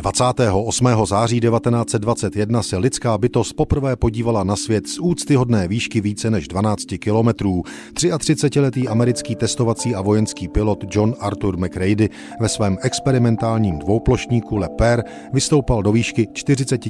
28. září 1921 se lidská bytost poprvé podívala na svět z úctyhodné výšky více než 12 kilometrů. 33-letý americký testovací a vojenský pilot John Arthur McRady ve svém experimentálním dvouplošníku Le Père vystoupal do výšky 40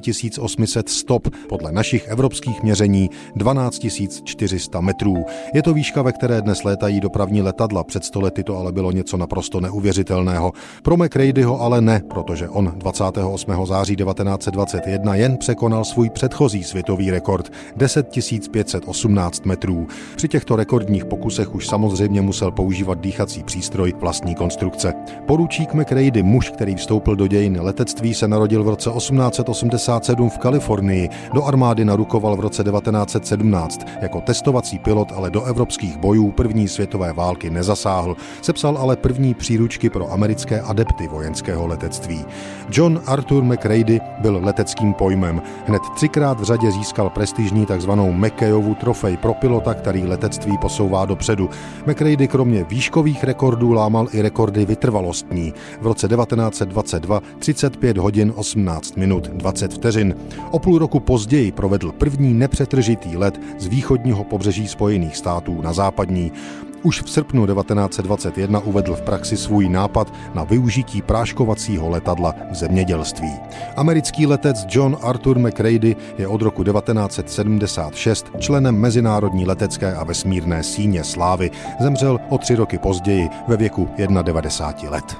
800 stop, podle našich evropských měření 12 400 metrů. Je to výška, ve které dnes létají dopravní letadla, před stolety to ale bylo něco naprosto neuvěřitelného. Pro McRadyho ale ne, protože on 20 28. září 1921 jen překonal svůj předchozí světový rekord 10 518 metrů. Při těchto rekordních pokusech už samozřejmě musel používat dýchací přístroj vlastní konstrukce. Poručík McRady, muž, který vstoupil do dějin letectví, se narodil v roce 1887 v Kalifornii. Do armády narukoval v roce 1917. Jako testovací pilot ale do evropských bojů první světové války nezasáhl. Sepsal ale první příručky pro americké adepty vojenského letectví. John John Arthur McRady byl leteckým pojmem. Hned třikrát v řadě získal prestižní tzv. McKayovu trofej pro pilota, který letectví posouvá dopředu. McRady kromě výškových rekordů lámal i rekordy vytrvalostní. V roce 1922 35 hodin 18 minut 20 vteřin. O půl roku později provedl první nepřetržitý let z východního pobřeží Spojených států na západní. Už v srpnu 1921 uvedl v praxi svůj nápad na využití práškovacího letadla v zemědělství. Americký letec John Arthur McRady je od roku 1976 členem Mezinárodní letecké a vesmírné síně slávy. Zemřel o tři roky později ve věku 91 let.